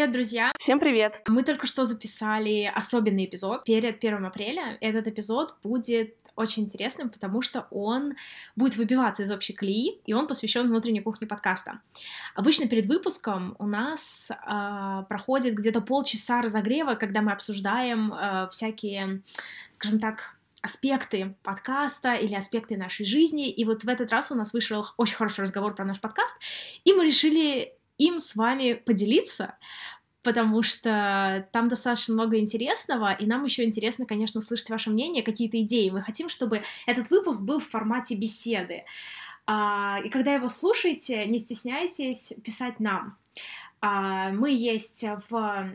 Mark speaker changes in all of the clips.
Speaker 1: привет, друзья!
Speaker 2: Всем привет!
Speaker 1: Мы только что записали особенный эпизод перед 1 апреля. Этот эпизод будет очень интересным, потому что он будет выбиваться из общей колеи, и он посвящен внутренней кухне подкаста. Обычно перед выпуском у нас э, проходит где-то полчаса разогрева, когда мы обсуждаем э, всякие, скажем так, аспекты подкаста или аспекты нашей жизни. И вот в этот раз у нас вышел очень хороший разговор про наш подкаст, и мы решили им с вами поделиться, потому что там достаточно много интересного, и нам еще интересно, конечно, услышать ваше мнение, какие-то идеи. Мы хотим, чтобы этот выпуск был в формате беседы. А, и когда его слушаете, не стесняйтесь писать нам. А, мы есть в,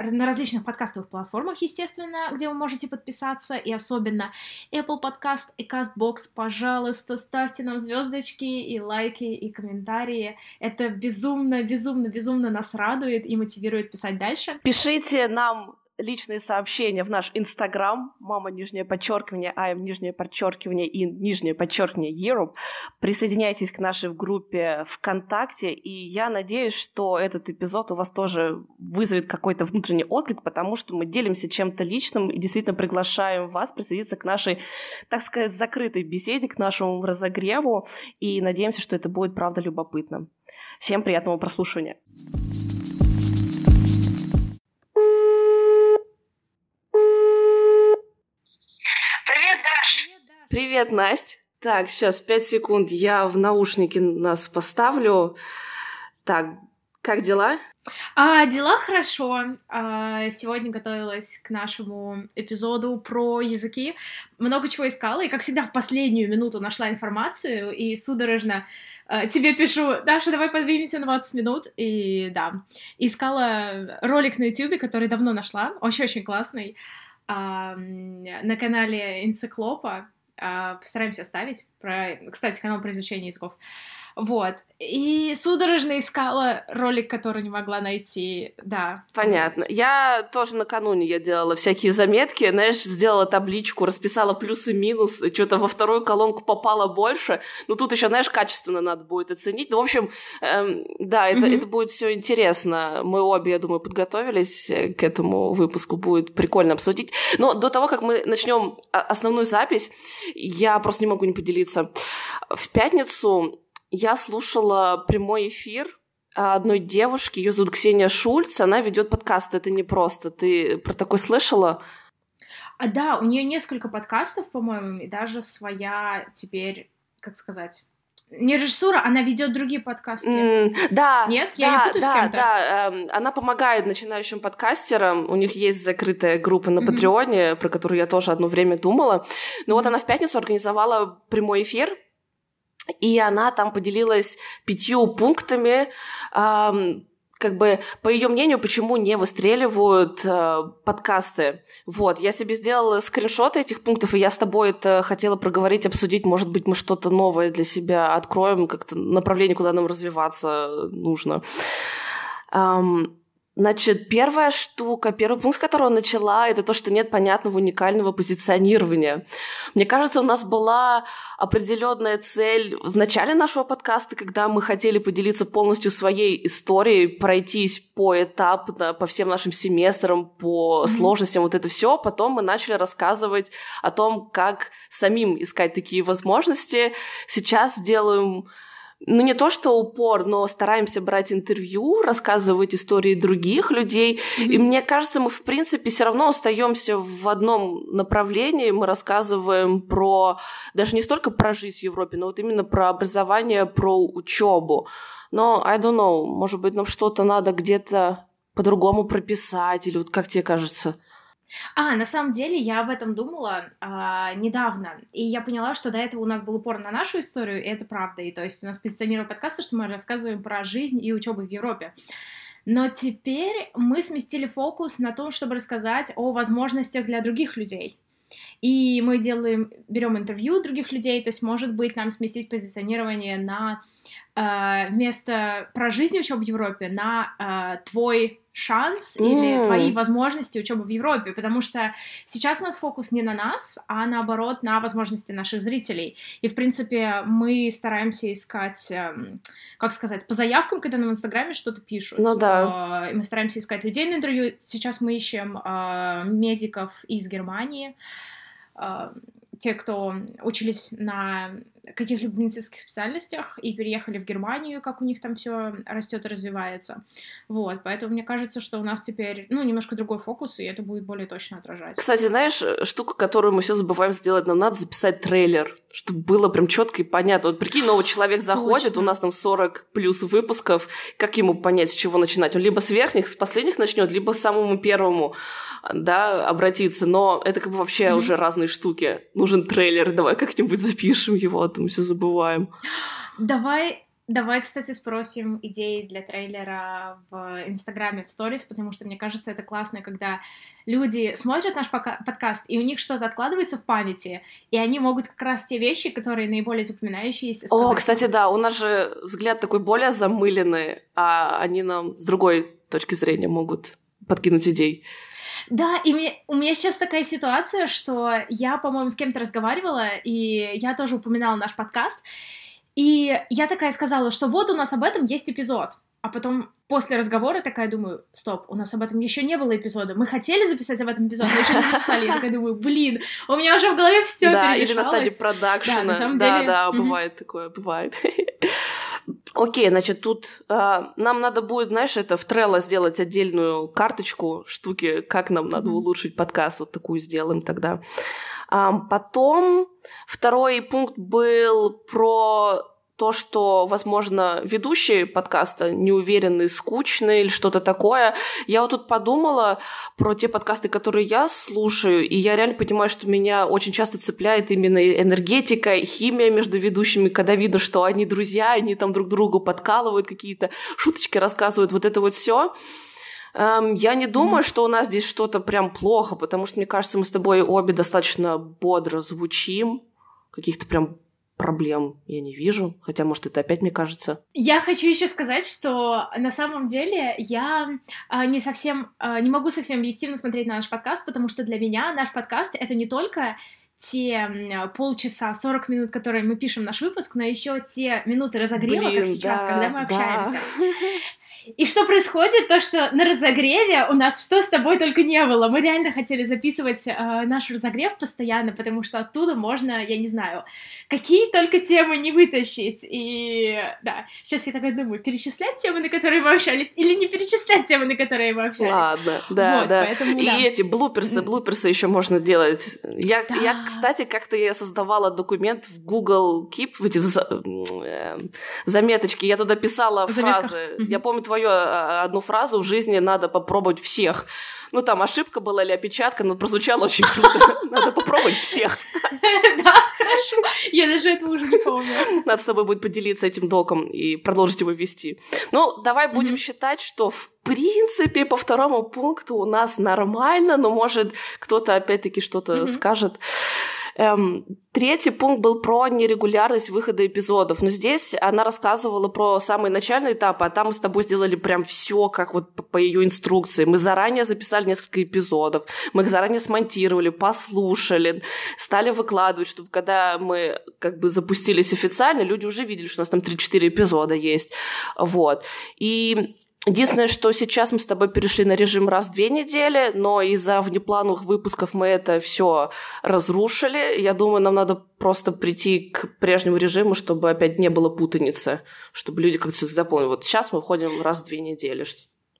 Speaker 1: на различных подкастовых платформах, естественно, где вы можете подписаться, и особенно Apple Podcast и CastBox. Пожалуйста, ставьте нам звездочки и лайки и комментарии. Это безумно, безумно, безумно нас радует и мотивирует писать дальше.
Speaker 2: Пишите нам личные сообщения в наш Инстаграм, мама нижнее подчеркивание, АМ нижнее подчеркивание и нижнее подчеркивание Europe. Присоединяйтесь к нашей группе ВКонтакте, и я надеюсь, что этот эпизод у вас тоже вызовет какой-то внутренний отклик, потому что мы делимся чем-то личным и действительно приглашаем вас присоединиться к нашей, так сказать, закрытой беседе, к нашему разогреву, и надеемся, что это будет правда любопытно. Всем приятного прослушивания. Привет, Настя. Так, сейчас пять секунд, я в наушники нас поставлю. Так, как дела?
Speaker 1: А, дела хорошо. А, сегодня готовилась к нашему эпизоду про языки. Много чего искала, и, как всегда, в последнюю минуту нашла информацию, и судорожно а, тебе пишу, Даша, давай подвинемся на 20 минут. И да, искала ролик на YouTube, который давно нашла, очень-очень классный, а, на канале Энциклопа постараемся оставить. Про, кстати, канал про изучение языков. Вот. И судорожно искала ролик, который не могла найти, да.
Speaker 2: Понятно. Я тоже накануне я делала всякие заметки, знаешь, сделала табличку, расписала плюсы-минус, что-то во вторую колонку попало больше. Но тут еще, знаешь, качественно надо будет оценить. Ну, в общем, эм, да, это, mm-hmm. это будет все интересно. Мы обе, я думаю, подготовились к этому выпуску, будет прикольно обсудить. Но до того, как мы начнем основную запись, я просто не могу не поделиться. В пятницу я слушала прямой эфир одной девушки, ее зовут Ксения Шульц, она ведет подкаст «Это не просто». Ты про такой слышала?
Speaker 1: А да, у нее несколько подкастов, по-моему, и даже своя теперь, как сказать, не режиссура, она ведет другие подкасты.
Speaker 2: Mm, да.
Speaker 1: Нет?
Speaker 2: Я
Speaker 1: да, не путаю
Speaker 2: да,
Speaker 1: с кем-то?
Speaker 2: Да, эм, она помогает начинающим подкастерам. У них есть закрытая группа на Патреоне, mm-hmm. про которую я тоже одно время думала. Но mm-hmm. вот она в пятницу организовала прямой эфир и она там поделилась пятью пунктами, эм, как бы, по ее мнению, почему не выстреливают э, подкасты. Вот, я себе сделала скриншоты этих пунктов, и я с тобой это хотела проговорить, обсудить. Может быть, мы что-то новое для себя откроем, как-то направление, куда нам развиваться нужно. Um, Значит, первая штука, первый пункт, с которого начала, это то, что нет понятного уникального позиционирования. Мне кажется, у нас была определенная цель в начале нашего подкаста, когда мы хотели поделиться полностью своей историей, пройтись поэтапно по всем нашим семестрам, по mm-hmm. сложностям, вот это все. Потом мы начали рассказывать о том, как самим искать такие возможности. Сейчас делаем ну не то что упор, но стараемся брать интервью, рассказывать истории других людей. Mm-hmm. И мне кажется, мы в принципе все равно остаемся в одном направлении. Мы рассказываем про даже не столько про жизнь в Европе, но вот именно про образование, про учебу. Но I don't know, может быть, нам что-то надо где-то по-другому прописать, или вот как тебе кажется?
Speaker 1: А, на самом деле я об этом думала а, недавно, и я поняла, что до этого у нас был упор на нашу историю, и это правда. И то есть у нас позиционировал подкаст, что мы рассказываем про жизнь и учебу в Европе. Но теперь мы сместили фокус на том, чтобы рассказать о возможностях для других людей. и мы делаем, берем интервью других людей, то есть, может быть, нам сместить позиционирование на э, вместо про жизнь учебы в Европе на э, твой шанс mm. или твои возможности учебы в Европе, потому что сейчас у нас фокус не на нас, а наоборот на возможности наших зрителей. И, в принципе, мы стараемся искать, эм, как сказать, по заявкам, когда нам в Инстаграме что-то пишут.
Speaker 2: Ну да.
Speaker 1: Э, мы стараемся искать людей на интервью. Сейчас мы ищем э, медиков из Германии, те, кто учились на каких-либо медицинских специальностях и переехали в Германию, как у них там все растет и развивается. Вот, поэтому мне кажется, что у нас теперь, ну, немножко другой фокус, и это будет более точно отражать.
Speaker 2: Кстати, знаешь, штука, которую мы все забываем сделать, нам надо записать трейлер, чтобы было прям четко и понятно. Вот прикинь, новый человек заходит, Точно. у нас там 40 плюс выпусков, как ему понять, с чего начинать? Он либо с верхних, с последних начнет, либо с самому первому, да, обратиться. Но это как бы вообще mm-hmm. уже разные штуки. Нужен трейлер, давай как-нибудь запишем его, мы все забываем.
Speaker 1: Давай Давай, кстати, спросим идеи для трейлера в Инстаграме, в сторис, потому что мне кажется, это классно, когда люди смотрят наш подкаст, и у них что-то откладывается в памяти, и они могут как раз те вещи, которые наиболее запоминающиеся
Speaker 2: сказать. О, кстати, да, у нас же взгляд такой более замыленный, а они нам с другой точки зрения могут подкинуть идей.
Speaker 1: Да, и мне, у меня сейчас такая ситуация, что я, по-моему, с кем-то разговаривала, и я тоже упоминала наш подкаст, и я такая сказала, что вот у нас об этом есть эпизод. А потом после разговора такая думаю, стоп, у нас об этом еще не было эпизода. Мы хотели записать об этом эпизод, но еще не записали. Я такая думаю, блин, у меня уже в голове все
Speaker 2: да, или на стадии продакшена. Да, на самом деле. Да, да, бывает такое, бывает. Окей, значит, тут э, нам надо будет, знаешь, это в Trello сделать отдельную карточку штуки, как нам надо улучшить подкаст, вот такую сделаем тогда. А потом второй пункт был про то, что, возможно, ведущие подкаста неуверенные, скучные или что-то такое. Я вот тут подумала про те подкасты, которые я слушаю, и я реально понимаю, что меня очень часто цепляет именно энергетика, химия между ведущими, когда видно, что они друзья, они там друг другу подкалывают какие-то шуточки, рассказывают, вот это вот все. Эм, я не думаю, что у нас здесь что-то прям плохо, потому что, мне кажется, мы с тобой обе достаточно бодро звучим. Каких-то прям проблем я не вижу, хотя, может, это опять мне кажется.
Speaker 1: Я хочу еще сказать, что на самом деле я э, не совсем, э, не могу совсем объективно смотреть на наш подкаст, потому что для меня наш подкаст — это не только те полчаса, 40 минут, которые мы пишем наш выпуск, но еще те минуты разогрева, Блин, как сейчас, да, когда мы общаемся. Да. И что происходит? То, что на разогреве у нас что с тобой только не было. Мы реально хотели записывать э, наш разогрев постоянно, потому что оттуда можно, я не знаю, какие только темы не вытащить. И да, сейчас я такая думаю, перечислять темы, на которые мы общались, или не перечислять темы, на которые мы общались.
Speaker 2: Ладно, да, вот, да. Поэтому, И да. эти блуперсы, блуперсы еще можно делать. Я, да. я кстати, как-то я создавала документ в Google Keep, в эти э, заметочки, я туда писала фразы. Я помню твою твою а, одну фразу в жизни надо попробовать всех. Ну, там ошибка была или опечатка, но прозвучало очень круто. Надо попробовать всех.
Speaker 1: Да, хорошо. Я даже этого уже не помню.
Speaker 2: Надо с тобой будет поделиться этим доком и продолжить его вести. Ну, давай будем считать, что в принципе по второму пункту у нас нормально, но может кто-то опять-таки что-то скажет. Эм, третий пункт был про нерегулярность выхода эпизодов. Но здесь она рассказывала про самый начальный этап, а там мы с тобой сделали прям все как вот по ее инструкции. Мы заранее записали несколько эпизодов, мы их заранее смонтировали, послушали, стали выкладывать, чтобы когда мы как бы запустились официально, люди уже видели, что у нас там 3-4 эпизода есть. Вот. И Единственное, что сейчас мы с тобой перешли на режим раз в две недели, но из-за внеплановых выпусков мы это все разрушили. Я думаю, нам надо просто прийти к прежнему режиму, чтобы опять не было путаницы, чтобы люди как-то запомнили. Вот сейчас мы ходим раз в две недели.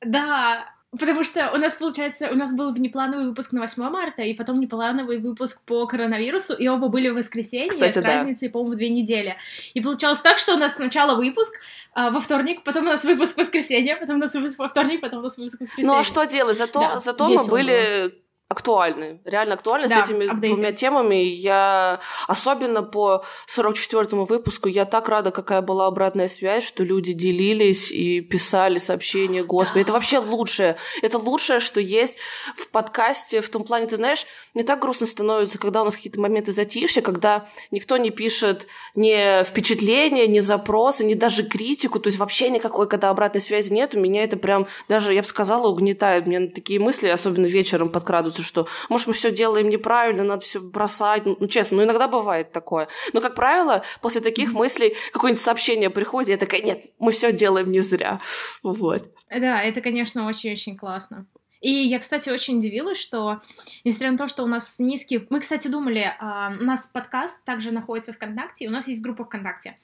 Speaker 1: Да, Потому что у нас, получается, у нас был внеплановый выпуск на 8 марта, и потом внеплановый выпуск по коронавирусу, и оба были в воскресенье, Кстати, с да. разницей, по-моему, в две недели. И получалось так, что у нас сначала выпуск а, во вторник, потом у нас выпуск в воскресенье, потом у нас выпуск во вторник, потом у нас выпуск в воскресенье.
Speaker 2: Ну а что делать? Зато, да, зато мы были было актуальны, реально актуальны
Speaker 1: Да,
Speaker 2: с этими
Speaker 1: апдейты.
Speaker 2: двумя темами. Я особенно по 44-му выпуску я так рада, какая была обратная связь, что люди делились и писали сообщения. Господи, это вообще лучшее. Это лучшее, что есть в подкасте. В том плане, ты знаешь, мне так грустно становится, когда у нас какие-то моменты затишья, когда никто не пишет ни впечатления, ни запросы, ни даже критику. То есть вообще никакой, когда обратной связи нет, у меня это прям даже, я бы сказала, угнетает. Мне такие мысли, особенно вечером, подкрадываются, что, может, мы все делаем неправильно, надо все бросать. Ну, честно, ну, иногда бывает такое. Но, как правило, после таких мыслей какое-нибудь сообщение приходит, и я такая, нет, мы все делаем не зря. Вот.
Speaker 1: Да, это, конечно, очень-очень классно. И я, кстати, очень удивилась, что, несмотря на то, что у нас низкий... Мы, кстати, думали, а, у нас подкаст также находится ВКонтакте, и у нас есть группа ВКонтакте.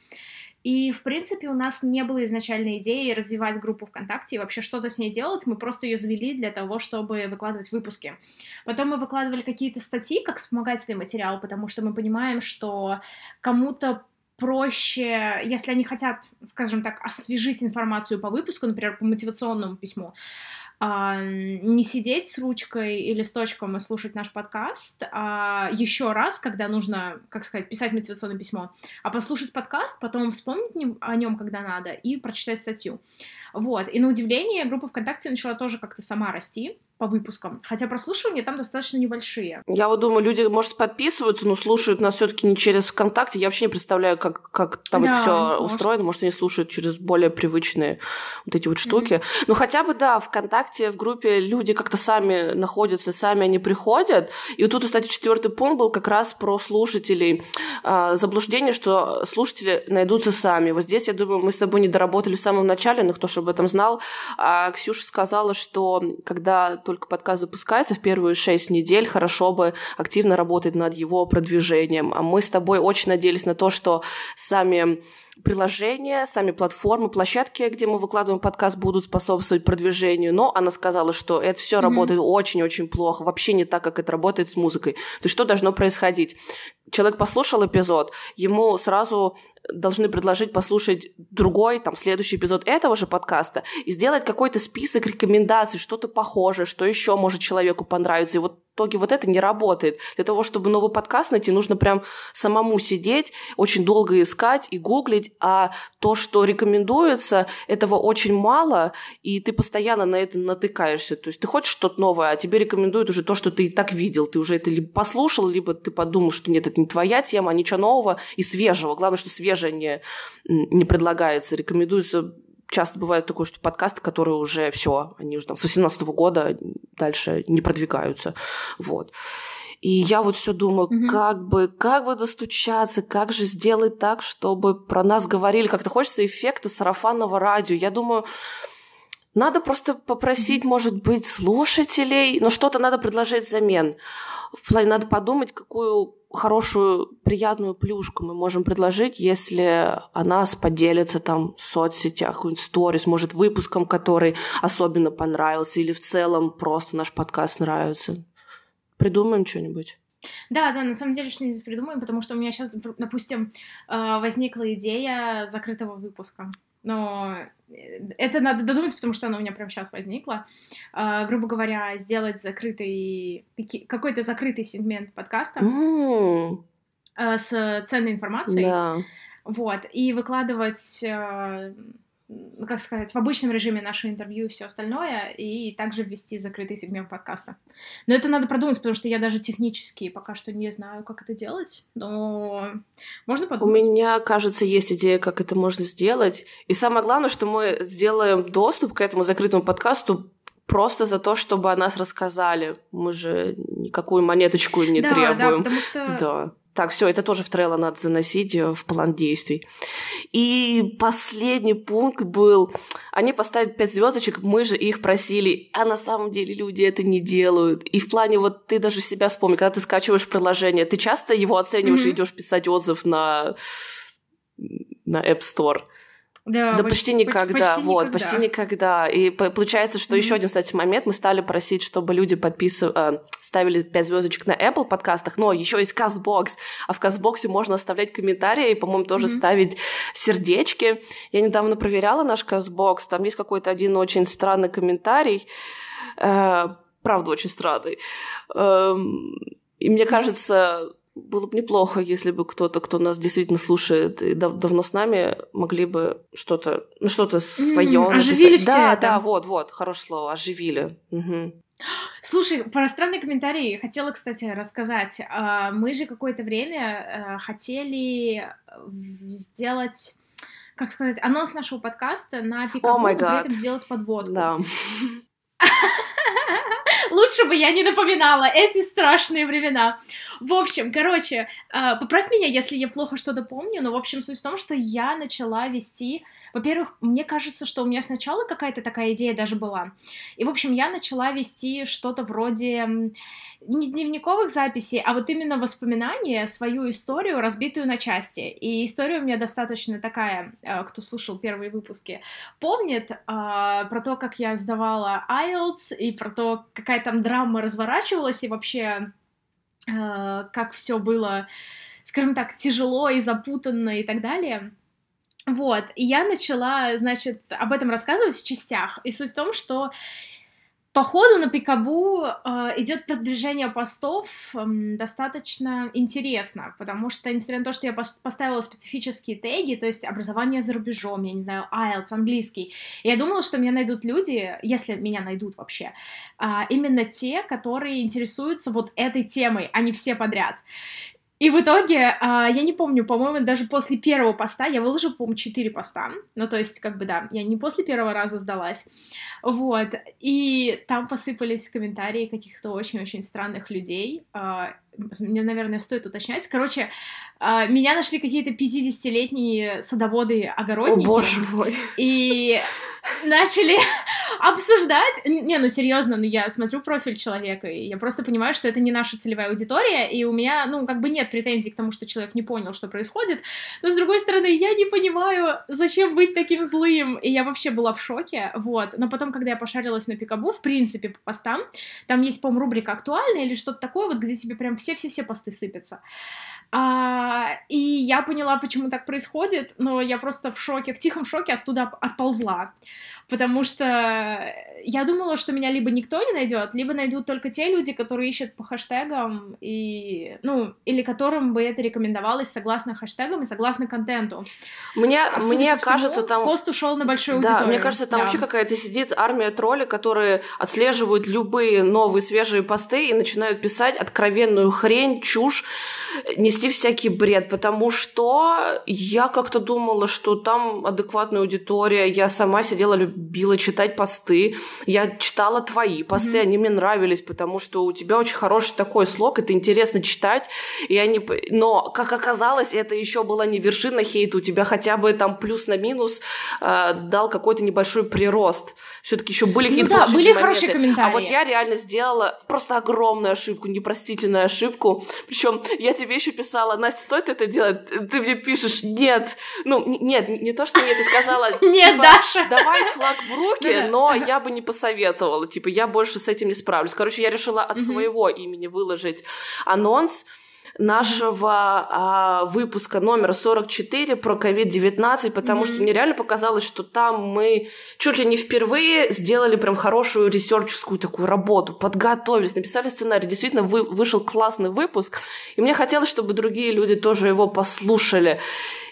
Speaker 1: И, в принципе, у нас не было изначальной идеи развивать группу ВКонтакте и вообще что-то с ней делать. Мы просто ее завели для того, чтобы выкладывать выпуски. Потом мы выкладывали какие-то статьи как вспомогательный материал, потому что мы понимаем, что кому-то проще, если они хотят, скажем так, освежить информацию по выпуску, например, по мотивационному письму, а, не сидеть с ручкой и листочком и слушать наш подкаст, а еще раз, когда нужно, как сказать, писать мотивационное письмо, а послушать подкаст, потом вспомнить о нем, когда надо, и прочитать статью. Вот. И на удивление группа ВКонтакте начала тоже как-то сама расти по выпускам, хотя прослушивания там достаточно небольшие.
Speaker 2: Я вот думаю, люди, может, подписываются, но слушают нас все таки не через ВКонтакте. Я вообще не представляю, как, как там
Speaker 1: Да,
Speaker 2: это все устроено. Может, они слушают через более привычные вот эти вот штуки. Ну, хотя бы, да, ВКонтакте в группе люди как-то сами находятся, сами они приходят. И вот тут, кстати, четвертый пункт был как раз про слушателей. А, заблуждение, что слушатели найдутся сами. Вот здесь, я думаю, мы с тобой не доработали в самом начале, но кто же об этом знал. А Ксюша сказала, что когда только подкаст запускается, в первые шесть недель хорошо бы активно работать над его продвижением. А мы с тобой очень надеялись на то, что сами приложения, сами платформы, площадки, где мы выкладываем подкаст, будут способствовать продвижению. Но она сказала, что это все
Speaker 1: Мгм.
Speaker 2: работает очень-очень плохо, вообще не так, как это работает с музыкой. То есть что должно происходить? Человек послушал эпизод, ему сразу должны предложить послушать другой, там, следующий эпизод этого же подкаста и сделать какой-то список рекомендаций, что-то похожее, что еще может человеку понравиться. И вот итоге вот это не работает. Для того, чтобы новый подкаст найти, нужно прям самому сидеть, очень долго искать и гуглить, а то, что рекомендуется, этого очень мало, и ты постоянно на это натыкаешься. То есть ты хочешь что-то новое, а тебе рекомендуют уже то, что ты и так видел. Ты уже это либо послушал, либо ты подумал, что нет, это не твоя тема, ничего нового и свежего. Главное, что свежее не, не предлагается. Рекомендуется часто бывает такое, что подкасты, которые уже все, они уже там с 18 года дальше не продвигаются. Вот. И я вот все думаю,
Speaker 1: Мгм.
Speaker 2: как бы, как бы достучаться, как же сделать так, чтобы про нас говорили. Как-то хочется эффекта сарафанного радио. Я думаю, надо просто попросить, может быть, слушателей, но что-то надо предложить взамен. В плане надо подумать, какую хорошую, приятную плюшку мы можем предложить, если о нас поделится там в соцсетях, какой-нибудь сторис, может, выпуском, который особенно понравился, или в целом просто наш подкаст нравится. Придумаем что-нибудь.
Speaker 1: Да, да, на самом деле что-нибудь придумаем, потому что у меня сейчас, допустим, э, возникла идея закрытого выпуска. Но э, это надо додумать, потому что она у меня прямо сейчас возникла. Э, Грубо говоря, сделать закрытый какой-то закрытый сегмент подкаста э, с ценной информацией.
Speaker 2: Да.
Speaker 1: Вот, и выкладывать, э, как сказать, в обычном режиме наше интервью и все остальное, и также ввести закрытый сегмент подкаста. Но это надо продумать, потому что я даже технически пока что не знаю, как это делать, но можно
Speaker 2: У
Speaker 1: подумать.
Speaker 2: меня, кажется, есть идея, как это можно сделать. И самое главное, что мы сделаем доступ к этому закрытому подкасту просто за то, чтобы о нас рассказали. Мы же никакую монеточку не
Speaker 1: да,
Speaker 2: требуем.
Speaker 1: да, потому что...
Speaker 2: Да. Так, все, это тоже в трейло надо заносить э, в план действий. И последний пункт был, они поставят пять звездочек, мы же их просили, а на самом деле люди это не делают. И в плане вот ты даже себя вспомни, когда ты скачиваешь приложение, ты часто его оцениваешь
Speaker 1: Мгм.
Speaker 2: и идешь писать отзыв на на App Store.
Speaker 1: Да,
Speaker 2: Да почти, никогда,
Speaker 1: почти
Speaker 2: вот,
Speaker 1: никогда.
Speaker 2: почти никогда. И по- получается, что
Speaker 1: Мгм.
Speaker 2: еще один, кстати, момент, мы стали просить, чтобы люди подписывали, ставили 5 звездочек на Apple подкастах, но еще есть CastBox, а в CastBox можно оставлять комментарии, и, по-моему, тоже
Speaker 1: Мгм.
Speaker 2: ставить сердечки. Я недавно проверяла наш CastBox, там есть какой-то один очень странный комментарий, э, правда очень странный. Эм, и мне кажется, было бы неплохо, если бы кто-то, кто нас действительно слушает и дав- давно с нами, могли бы что-то, ну что-то свое
Speaker 1: mm, оживили все
Speaker 2: Да,
Speaker 1: это.
Speaker 2: да, вот, вот, хорошее слово, оживили. Угу.
Speaker 1: Слушай, про странный комментарий хотела, кстати, рассказать. А, мы же какое-то время э, хотели сделать как сказать, анонс нашего подкаста на Пикабу,
Speaker 2: oh
Speaker 1: при этом сделать подводку.
Speaker 2: Да.
Speaker 1: Лучше бы я не напоминала эти страшные времена. В общем, короче, э, поправь меня, если я плохо что-то помню, но, в общем, суть в том, что я начала вести... Во-первых, мне кажется, что у меня сначала какая-то такая идея даже была. И, в общем, я начала вести что-то вроде не дневниковых записей, а вот именно воспоминания, свою историю, разбитую на части. И история у меня достаточно такая, э, кто слушал первые выпуски, помнит э, про то, как я сдавала IELTS, и про то, какая там драма разворачивалась, и вообще э, как все было, скажем так, тяжело и запутанно и так далее. Вот, и я начала, значит, об этом рассказывать в частях. И суть в том, что по ходу на Пикабу э, идет продвижение постов э, достаточно интересно, потому что, несмотря на то, что я поставила специфические теги, то есть образование за рубежом, я не знаю, IELTS, английский, я думала, что меня найдут люди, если меня найдут вообще, э, именно те, которые интересуются вот этой темой, а не все подряд. И в итоге, а, я не помню, по-моему, даже после первого поста, я выложила, по-моему, 4 поста, ну, то есть, как бы, да, я не после первого раза сдалась, вот, и там посыпались комментарии каких-то очень-очень странных людей, а, мне, наверное, стоит уточнять, короче, а, меня нашли какие-то 50-летние садоводы-огородники.
Speaker 2: О, боже мой.
Speaker 1: И начали обсуждать. Не, ну серьезно, ну я смотрю профиль человека, и я просто понимаю, что это не наша целевая аудитория, и у меня, ну, как бы нет претензий к тому, что человек не понял, что происходит. Но с другой стороны, я не понимаю, зачем быть таким злым. И я вообще была в шоке. Вот. Но потом, когда я пошарилась на Пикабу, в принципе, по постам, там есть, по-моему, рубрика актуальная или что-то такое, вот где тебе прям все-все-все посты сыпятся. А, и я поняла, почему так происходит, но я просто в шоке, в тихом шоке оттуда отползла потому что я думала, что меня либо никто не найдет, либо найдут только те люди, которые ищут по хэштегам, и, ну, или которым бы это рекомендовалось согласно хэштегам и согласно контенту.
Speaker 2: Мне, а, мне кажется, всему, там...
Speaker 1: Пост ушел на большую
Speaker 2: да,
Speaker 1: аудиторию.
Speaker 2: мне кажется, там да. вообще какая-то сидит армия троллей, которые отслеживают любые новые свежие посты и начинают писать откровенную хрень, чушь, нести всякий бред, потому что я как-то думала, что там адекватная аудитория, я сама сидела, любила читать посты, я читала твои посты, mm-hmm. они мне нравились, потому что у тебя очень хороший такой слог, это интересно читать, и они... но, как оказалось, это еще была не вершина хейта, у тебя хотя бы там плюс на минус э, дал какой-то небольшой прирост. Все-таки еще были
Speaker 1: какие-то ну, да, были
Speaker 2: моменты.
Speaker 1: хорошие комментарии.
Speaker 2: А вот я реально сделала просто огромную ошибку, непростительную ошибку. Причем я тебе еще писала, Настя, стоит это делать? Ты мне пишешь, нет. Ну, нет, не то, что нет, ты сказала,
Speaker 1: нет,
Speaker 2: типа,
Speaker 1: Даша.
Speaker 2: давай флаг в руки, но я бы не посоветовала. Типа, я больше с этим не справлюсь. Короче, я решила от своего имени выложить анонс нашего а, выпуска номер 44 про COVID-19, потому mm-hmm. что мне реально показалось, что там мы чуть ли не впервые сделали прям хорошую ресерческую такую работу, подготовились, написали сценарий. Действительно, вы, вышел классный выпуск, и мне хотелось, чтобы другие люди тоже его послушали.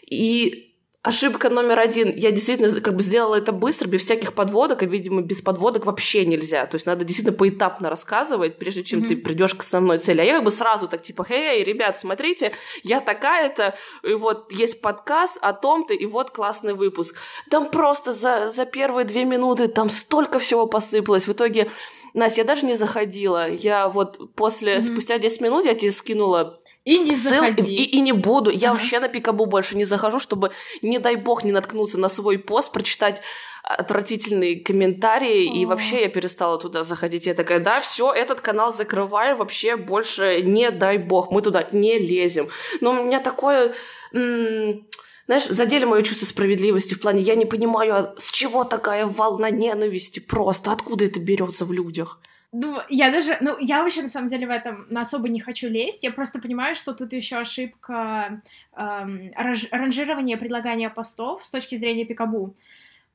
Speaker 2: И Ошибка номер один. Я действительно как бы сделала это быстро, без всяких подводок, и, видимо, без подводок вообще нельзя. То есть надо действительно поэтапно рассказывать, прежде чем mm-hmm. ты придешь к основной цели. А я как бы сразу так типа, эй, ребят, смотрите, я такая-то, и вот есть подкаст о том-то, и вот классный выпуск. Там просто за, за первые две минуты там столько всего посыпалось. В итоге Настя, я даже не заходила. Я вот после, mm-hmm. спустя 10 минут я тебе скинула
Speaker 1: и не заходи.
Speaker 2: И, и не буду. Я ага. вообще на Пикабу больше не захожу, чтобы, не дай бог, не наткнуться на свой пост, прочитать отвратительные комментарии, О. и вообще я перестала туда заходить. Я такая, да, все, этот канал закрываю, вообще больше не дай бог, мы туда не лезем. Но у меня такое... М- знаешь, задели мое чувство справедливости в плане, я не понимаю, а с чего такая волна ненависти просто, откуда это берется в людях?
Speaker 1: Ну, я даже, ну, я вообще на самом деле в этом на особо не хочу лезть. Я просто понимаю, что тут еще ошибка эм, ранжирования предлагания постов с точки зрения Пикабу.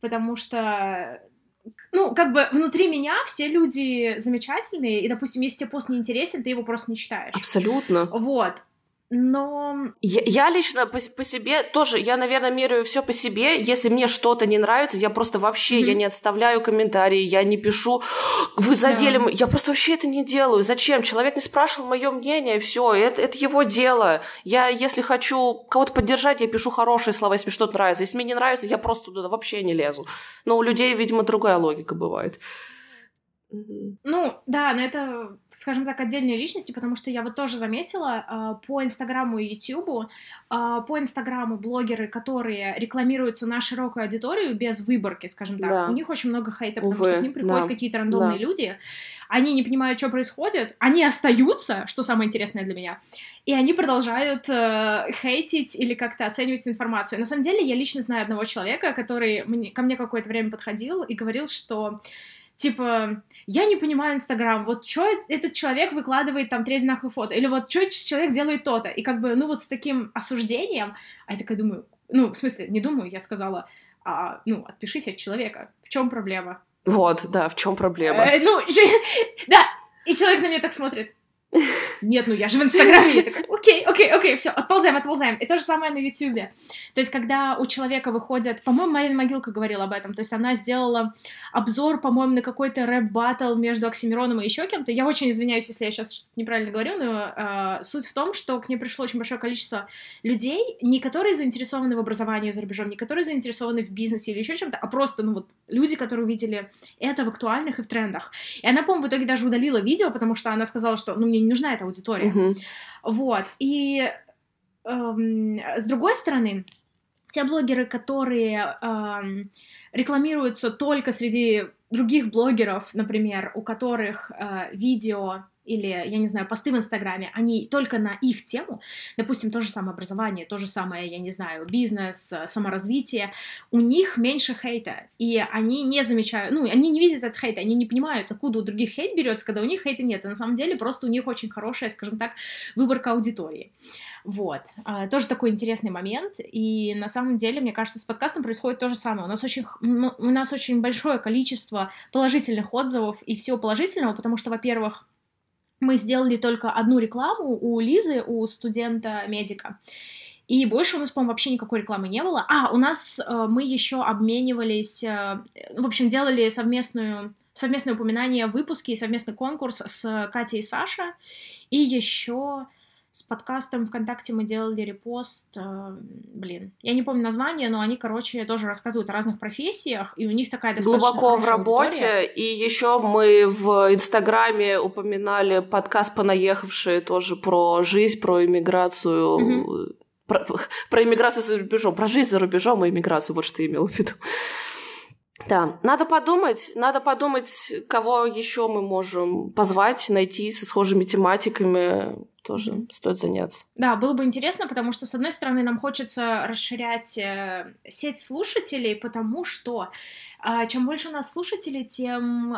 Speaker 1: Потому что ну, как бы внутри меня все люди замечательные, и, допустим, если тебе пост не интересен, ты его просто не читаешь.
Speaker 2: Абсолютно.
Speaker 1: Вот. Но...
Speaker 2: Я, я лично по, по себе тоже, я, наверное, меряю все по себе. Если мне что-то не нравится, я просто вообще, mm-hmm. я не отставляю комментарии, я не пишу, вы задели, yeah. я просто вообще это не делаю. Зачем? Человек не спрашивал мое мнение, все, это, это его дело. Я, если хочу кого-то поддержать, я пишу хорошие слова, если мне что-то нравится. Если мне не нравится, я просто туда вообще не лезу. Но у людей, видимо, другая логика бывает.
Speaker 1: Ну, да, но это, скажем так, отдельные личности, потому что я вот тоже заметила э, по Инстаграму и Ютубу, э, по Инстаграму блогеры, которые рекламируются на широкую аудиторию без выборки, скажем так, да. у них очень много хейта, потому Увы, что к ним приходят да. какие-то рандомные да. люди, они не понимают, что происходит, они остаются, что самое интересное для меня, и они продолжают э, хейтить или как-то оценивать информацию. На самом деле, я лично знаю одного человека, который мне, ко мне какое-то время подходил и говорил, что типа, я не понимаю Инстаграм, вот что этот человек выкладывает там три одинаковых фото, или вот что человек делает то-то, и как бы, ну вот с таким осуждением, а я такая думаю, ну, в смысле, не думаю, я сказала, а, ну, отпишись от человека, в чем проблема?
Speaker 2: Вот, да, в чем проблема?
Speaker 1: Э, ну, да, и человек на меня так смотрит, нет, ну я же в Инстаграме. Я такая, окей, окей, окей, все, отползаем, отползаем. И то же самое на Ютубе. То есть, когда у человека выходят, по-моему, Марина Могилка говорила об этом, то есть она сделала обзор, по-моему, на какой-то рэп-баттл между Оксимироном и еще кем-то. Я очень извиняюсь, если я сейчас неправильно говорю, но э, суть в том, что к ней пришло очень большое количество людей, не которые заинтересованы в образовании за рубежом, не которые заинтересованы в бизнесе или еще чем-то, а просто, ну вот, люди, которые увидели это в актуальных и в трендах. И она, по-моему, в итоге даже удалила видео, потому что она сказала, что, ну, мне не нужна эта аудитория. Uh-huh. Вот. И эм, с другой стороны, те блогеры, которые эм, рекламируются только среди других блогеров, например, у которых э, видео или, я не знаю, посты в Инстаграме, они только на их тему, допустим, то же самое образование, то же самое, я не знаю, бизнес, саморазвитие, у них меньше хейта, и они не замечают, ну, они не видят этот хейт, они не понимают, откуда у других хейт берется, когда у них хейта нет, и на самом деле просто у них очень хорошая, скажем так, выборка аудитории. Вот. А, тоже такой интересный момент. И на самом деле, мне кажется, с подкастом происходит то же самое. У нас очень, у нас очень большое количество положительных отзывов и всего положительного, потому что, во-первых, мы сделали только одну рекламу у Лизы, у студента-медика. И больше у нас, по-моему, вообще никакой рекламы не было. А, у нас э, мы еще обменивались, э, в общем, делали совместную, совместное упоминание в выпуске и совместный конкурс с Катей и Саша. И еще с подкастом ВКонтакте мы делали репост, э, блин, я не помню название, но они, короче, тоже рассказывают о разных профессиях, и у них такая достаточно
Speaker 2: Глубоко в работе, аудитория. и еще мы в Инстаграме упоминали подкаст «Понаехавшие» тоже про жизнь, про иммиграцию, угу. про, про иммиграцию за рубежом, про жизнь за рубежом и иммиграцию, вот что я имела в виду. Да, надо подумать, надо подумать, кого еще мы можем позвать, найти со схожими тематиками, тоже стоит заняться.
Speaker 1: Да, было бы интересно, потому что, с одной стороны, нам хочется расширять э, сеть слушателей, потому что э, чем больше у нас слушателей, тем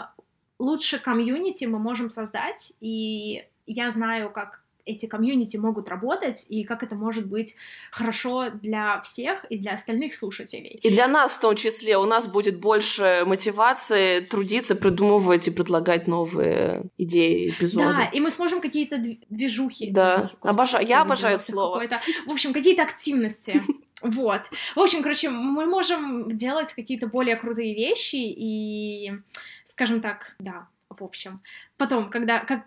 Speaker 1: лучше комьюнити мы можем создать, и я знаю, как эти комьюнити могут работать и как это может быть хорошо для всех и для остальных слушателей.
Speaker 2: И для нас в том числе. У нас будет больше мотивации трудиться, придумывать и предлагать новые идеи, эпизоды.
Speaker 1: Да, и мы сможем какие-то движухи.
Speaker 2: Да, движухи, обожаю. Я обожаю слово.
Speaker 1: В общем, какие-то активности. Вот. В общем, короче, мы можем делать какие-то более крутые вещи и, скажем так, да, в общем. Потом, когда, как,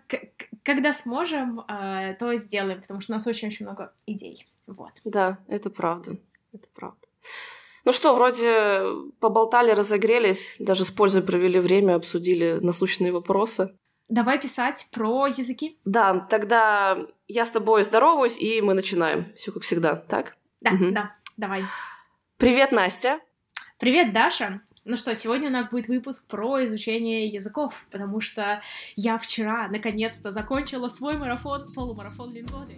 Speaker 1: когда сможем, э, то сделаем, потому что у нас очень-очень много идей. Вот.
Speaker 2: Да, это правда. Это правда. Ну что, вроде поболтали, разогрелись, даже с пользой провели время, обсудили насущные вопросы.
Speaker 1: Давай писать про языки.
Speaker 2: Да, тогда я с тобой здороваюсь, и мы начинаем. Все как всегда, так?
Speaker 1: Да, угу. да, давай.
Speaker 2: Привет, Настя.
Speaker 1: Привет, Даша. Ну что, сегодня у нас будет выпуск про изучение языков, потому что я вчера наконец-то закончила свой марафон, полумарафон Лингоды.